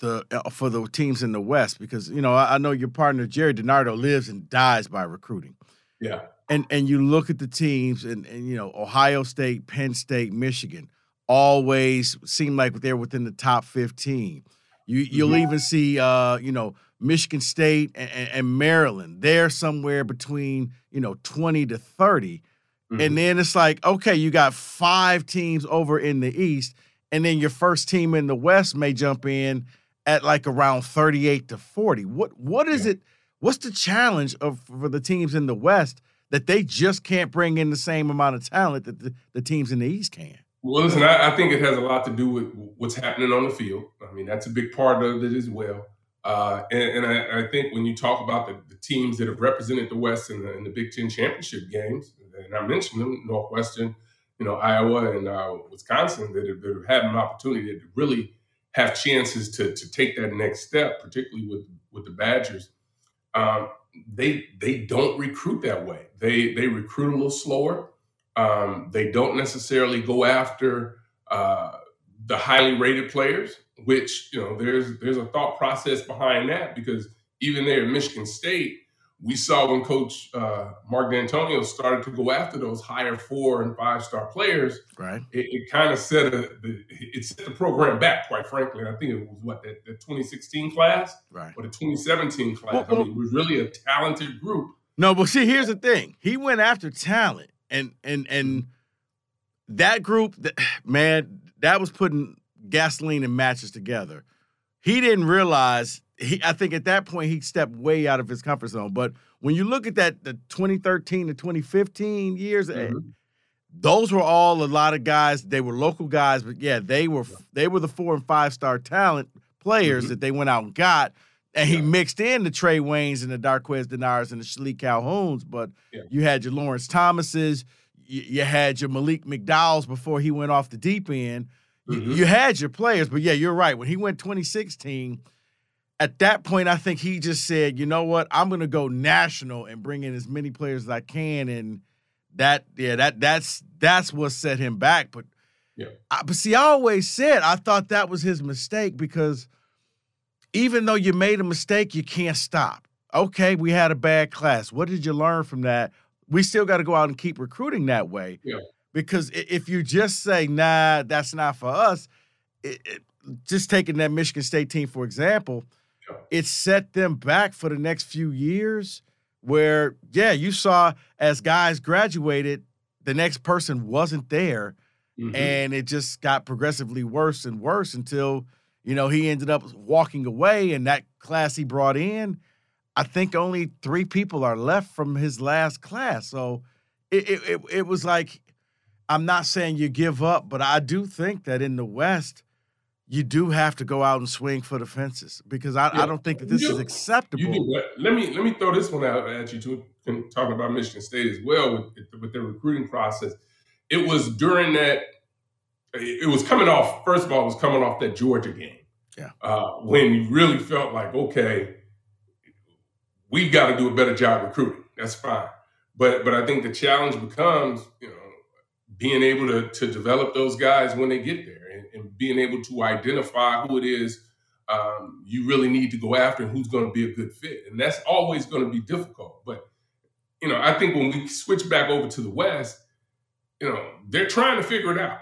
the uh, for the teams in the West? Because you know I, I know your partner Gerry DiNardo lives and dies by recruiting. Yeah. And and you look at the teams and, and you know Ohio State, Penn State, Michigan always seem like they're within the top 15. You you'll Mhm. even see uh you know Michigan State and, and, and Maryland. They're somewhere between, you know, 20 to 30. Mhm. And then it's like, okay, you got five teams over in the East, and then your first team in the West may jump in at like around 38 to 40. What what is Yeah. it? What's the challenge of for the teams in the West that they just can't bring in the same amount of talent that the, the teams in the East can? Well, listen, I, I think it has a lot to do with what's happening on the field. I mean, that's a big part of it as well. Uh, and and I, I think when you talk about the, the teams that have represented the West in the, in the Big Ten championship games, and I mentioned them, Northwestern, you know, Iowa and uh, Wisconsin, that have, that have had an opportunity to really have chances to to take that next step, particularly with with the Badgers. Um, they they don't recruit that way. They they recruit a little slower. Um, they don't necessarily go after uh, the highly rated players, which you know there's there's a thought process behind that because even there at Michigan State, we saw when Coach uh, Mark Dantonio started to go after those higher four and five star players, Right. it, it kind of set a, the, it set the program back, quite frankly. And I think it was what that, the 2016 class Right. or the 2017 class. Well, I mean, it was really a talented group. No, but see, here's the thing. He went after talent, and and and that group, that, man, that was putting gasoline and matches together. He didn't realize. He, I think at that point he stepped way out of his comfort zone. But when you look at that, the 2013 to 2015 years, eh, Mhm. those were all a lot of guys. They were local guys, but yeah, they were they were the four and five star talent players Mhm. that they went out and got. And he Yeah. mixed in the Trey Waynes and the Darqueze Dennards and the Shilique Calhouns, but Yeah. you had your Lawrence Thomases, you, you had your Malik McDowell's before he went off the deep end. You, Mhm. you had your players, but yeah, you're right. When he went 2016, at that point, I think he just said, you know what, I'm gonna go national and bring in as many players as I can. And that, yeah, that that's that's what set him back. But Yeah. I, but see, I always said I thought that was his mistake because even though you made a mistake, you can't stop. Okay, we had a bad class. What did you learn from that? We still got to go out and keep recruiting that way. Yeah. Because if you just say, nah, that's not for us, it, it, just taking that Michigan State team, for example. It set them back for the next few years where, yeah, you saw as guys graduated, the next person wasn't there. Mhm. and it just got progressively worse and worse until you know he ended up walking away and that class he brought in i think only three people are left from his last class. So it it, it, it was like i'm not saying you give up but i do think that in the west you do have to go out and swing for the fences because i, I don't think that this is acceptable You. Let- me let me throw this one out at you too. Talking about Michigan State as well with with their recruiting process. It was during that. It was coming off. First of all, it was coming off that Georgia game. Yeah. Uh, when you really felt like, okay, we've got to do a better job recruiting. That's fine. But but I think the challenge becomes, you know, being able to to develop those guys when they get there and, being able to identify who it is um, you really need to go after and who's going to be a good fit. And that's always going to be difficult. But, you know, I think when we switch back over to the West, you know, they're trying to figure it out.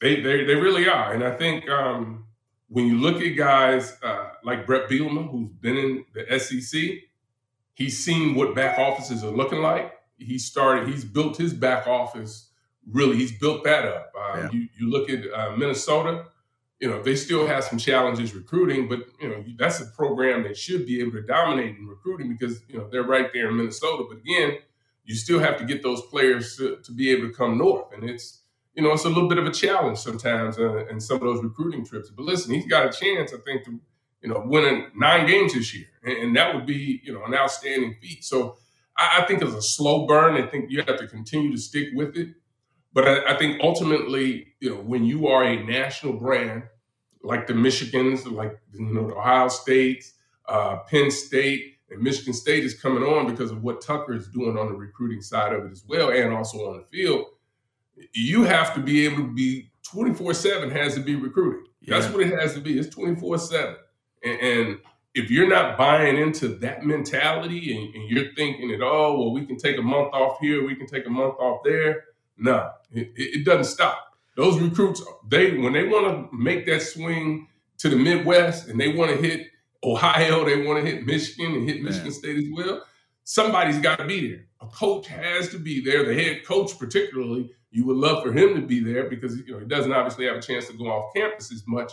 They, they, they really are. And I think um, when you look at guys uh, like Bret Bielema, who's been in the SEC, he's seen what back offices are looking like. he started. He's built his back office. Really, he's built that up. Uh, yeah. you, you look at uh, Minnesota. You know they still have some challenges recruiting, but you know that's a program that should be able to dominate in recruiting because you know they're right there in Minnesota. But again, you still have to get those players to, to be able to come north, and it's you know it's a little bit of a challenge sometimes uh, in some of those recruiting trips. But listen, he's got a chance, I think, to you know win nine games this year, and, and that would be you know an outstanding feat. So I, I think it's a slow burn. I think you have to continue to stick with it. But I, I, think ultimately, you know, when you are a national brand like the Michigans, like you know, the Ohio States, uh, Penn State, and Michigan State is coming on because of what Tucker is doing on the recruiting side of it as well, and also on the field. You have to be able to be 24 7 has to be recruiting. Yeah. That's what it has to be. It's 24 7. And, if you're not buying into that mentality and, and, you're thinking that, oh, well, we can take a month off here, we can take a month off there, no, it, it doesn't stop. Those recruits, they when they want to make that swing to the Midwest and they want to hit Ohio, they want to hit Michigan and hit Michigan Man. State as well. Somebody's got to be there. A coach has to be there. The head coach, particularly, you would love for him to be there because you know he doesn't obviously have a chance to go off campus as much.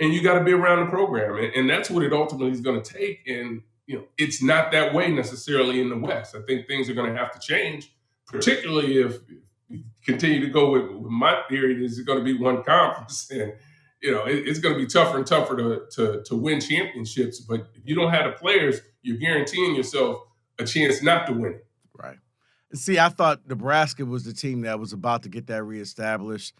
and you got to be around the program, and, and that's what it ultimately is going to take. And you know, it's not that way necessarily in the West. I think things are going to have to change, particularly if we continue to go with, with my theory. There's going to be one conference, and you know, it, it's going to be tougher and tougher to, to to win championships. But if you don't have the players, you're guaranteeing yourself a chance not to win. Right. See, I thought Nebraska was the team that was about to get that reestablished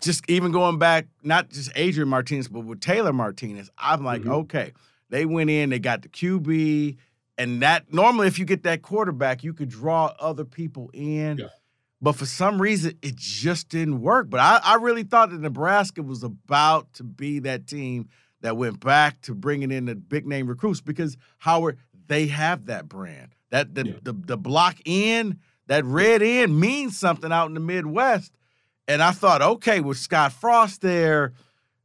just even going back, not just Adrian Martinez, but with Taylor Martinez, I'm like, mm-hmm. okay, they went in, they got the QB, and that normally if you get that quarterback, you could draw other people in. Yeah. But for some reason, it just didn't work. But I, I really thought that Nebraska was about to be that team that went back to bringing in the big name recruits because Howard, they have that brand. That the, yeah. the, the block in, that red in means something out in the Midwest. And I thought, okay, with Scott Frost there,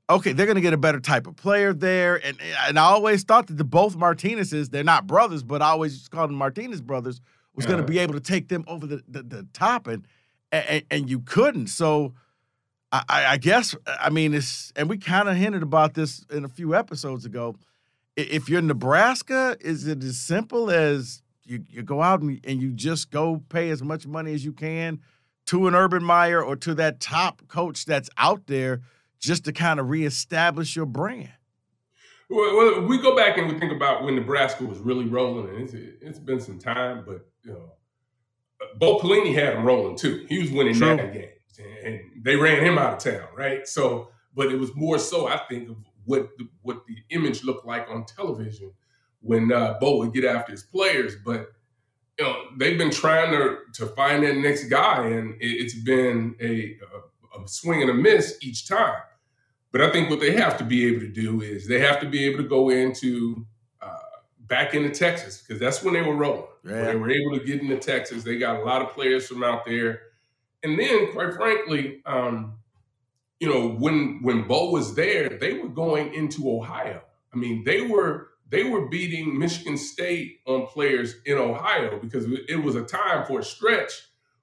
okay, they're going to get a better type of player there. And and I always thought that the both Martinez's, they're not brothers, but I always called them Martinez brothers, was yeah. going to be able to take them over the, the, the top, and, and and you couldn't. So I, I guess I mean it's, and we kind of hinted about this in a few episodes ago. If you're Nebraska, is it as simple as you, you go out and, and you just go pay as much money as you can? To an Urban Meyer or to that top coach that's out there just to kind of reestablish your brand? Well, we go back and we think about when Nebraska was really rolling, and it's, it's been some time, but you know, Bo Pelini had him rolling too. He was winning True. nine games, and they ran him out of town, right? So, but it was more so, I think, of what the, what the image looked like on television when uh, Bo would get after his players, but you know, they've been trying to to find that next guy, and it, has been a, a, a swing and a miss each time. But I think what they have to be able to do is they have to be able to go into uh, back into Texas because that's when they were rolling. Yeah. When they were able to get into Texas, they got a lot of players from out there, and then quite frankly, um, you know, when when Bo was there, they were going into Ohio. I mean, they were they were beating Michigan State on players in Ohio because it was a time for a stretch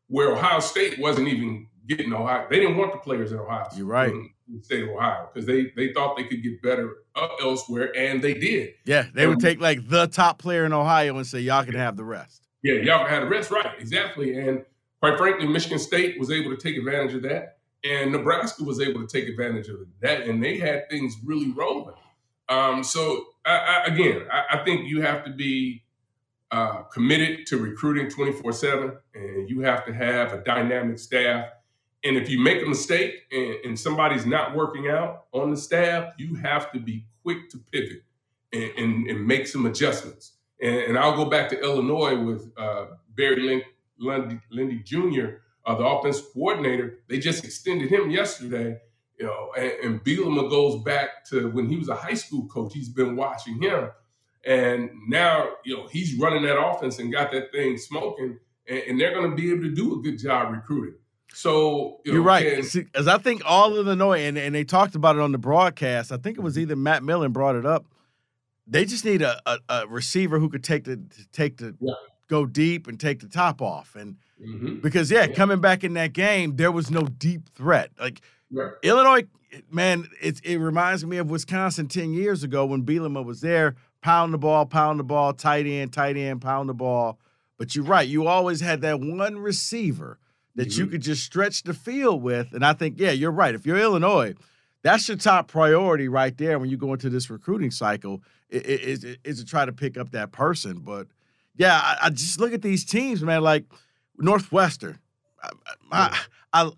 where Ohio State wasn't even getting Ohio. They didn't want the players in Ohio. You're right. In the state of Ohio because they they thought they could get better elsewhere, and they did. Yeah, they would take like the top player in Ohio and say y'all can have the rest. Yeah, y'all can have the rest. Right, exactly. And quite frankly, Michigan State was able to take advantage of that, and Nebraska was able to take advantage of that, and they had things really rolling. Um, so I, I, again, I, I, think you have to be uh, committed to recruiting 24 7, and you have to have a dynamic staff. And if you make a mistake and, and, somebody's not working out on the staff, you have to be quick to pivot and, and, and make some adjustments. And, I'll go back to Illinois with uh, Barry Link Lunney, Lunney Jr., uh, the offense coordinator, they just extended him yesterday. You know, and, and Bielema goes back to when he was a high school coach. He's been watching him, and now you know he's running that offense and got that thing smoking, and, and they're going to be able to do a good job recruiting. So you are right, as I think all of Illinois, and, and they talked about it on the broadcast. I think it was either Matt Millen brought it up. They just need a, a, a receiver who could take the take the yeah. go deep and take the top off, and mm-hmm. because yeah, yeah, coming back in that game, there was no deep threat. Like right. Illinois, man, it it reminds me of Wisconsin ten years ago when Bielema was there, pound the ball, pound the ball, tight end, tight end, pound the ball. But you're right, you always had that one receiver that mm-hmm. you could just stretch the field with. And I think, yeah, you're right. If you're Illinois, that's your top priority right there when you go into this recruiting cycle is, is, is to try to pick up that person. But yeah, I, I, just look at these teams, man. Like Northwestern, I, I, I